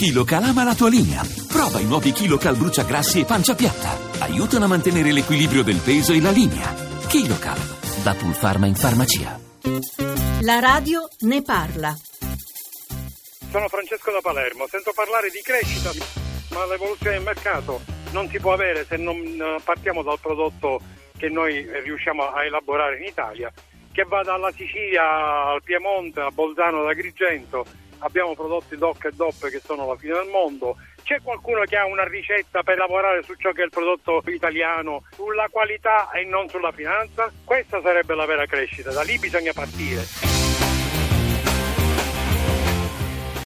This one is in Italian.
KiloCal ama la tua linea. Prova i nuovi KiloCal bruciagrassi e pancia piatta. Aiutano a mantenere l'equilibrio del peso e la linea. KiloCal, da Pulpharma in farmacia. La radio ne parla. Sono Francesco da Palermo, sento parlare di crescita, ma l'evoluzione del mercato non si può avere se non partiamo dal prodotto che noi riusciamo a elaborare in Italia, che va dalla Sicilia al Piemonte, a Bolzano, ad Agrigento, abbiamo prodotti DOC e DOP che sono la fine del mondo. C'è qualcuno che ha una ricetta per lavorare su ciò che è il prodotto italiano, sulla qualità e non sulla finanza? Questa sarebbe la vera crescita, da lì bisogna partire.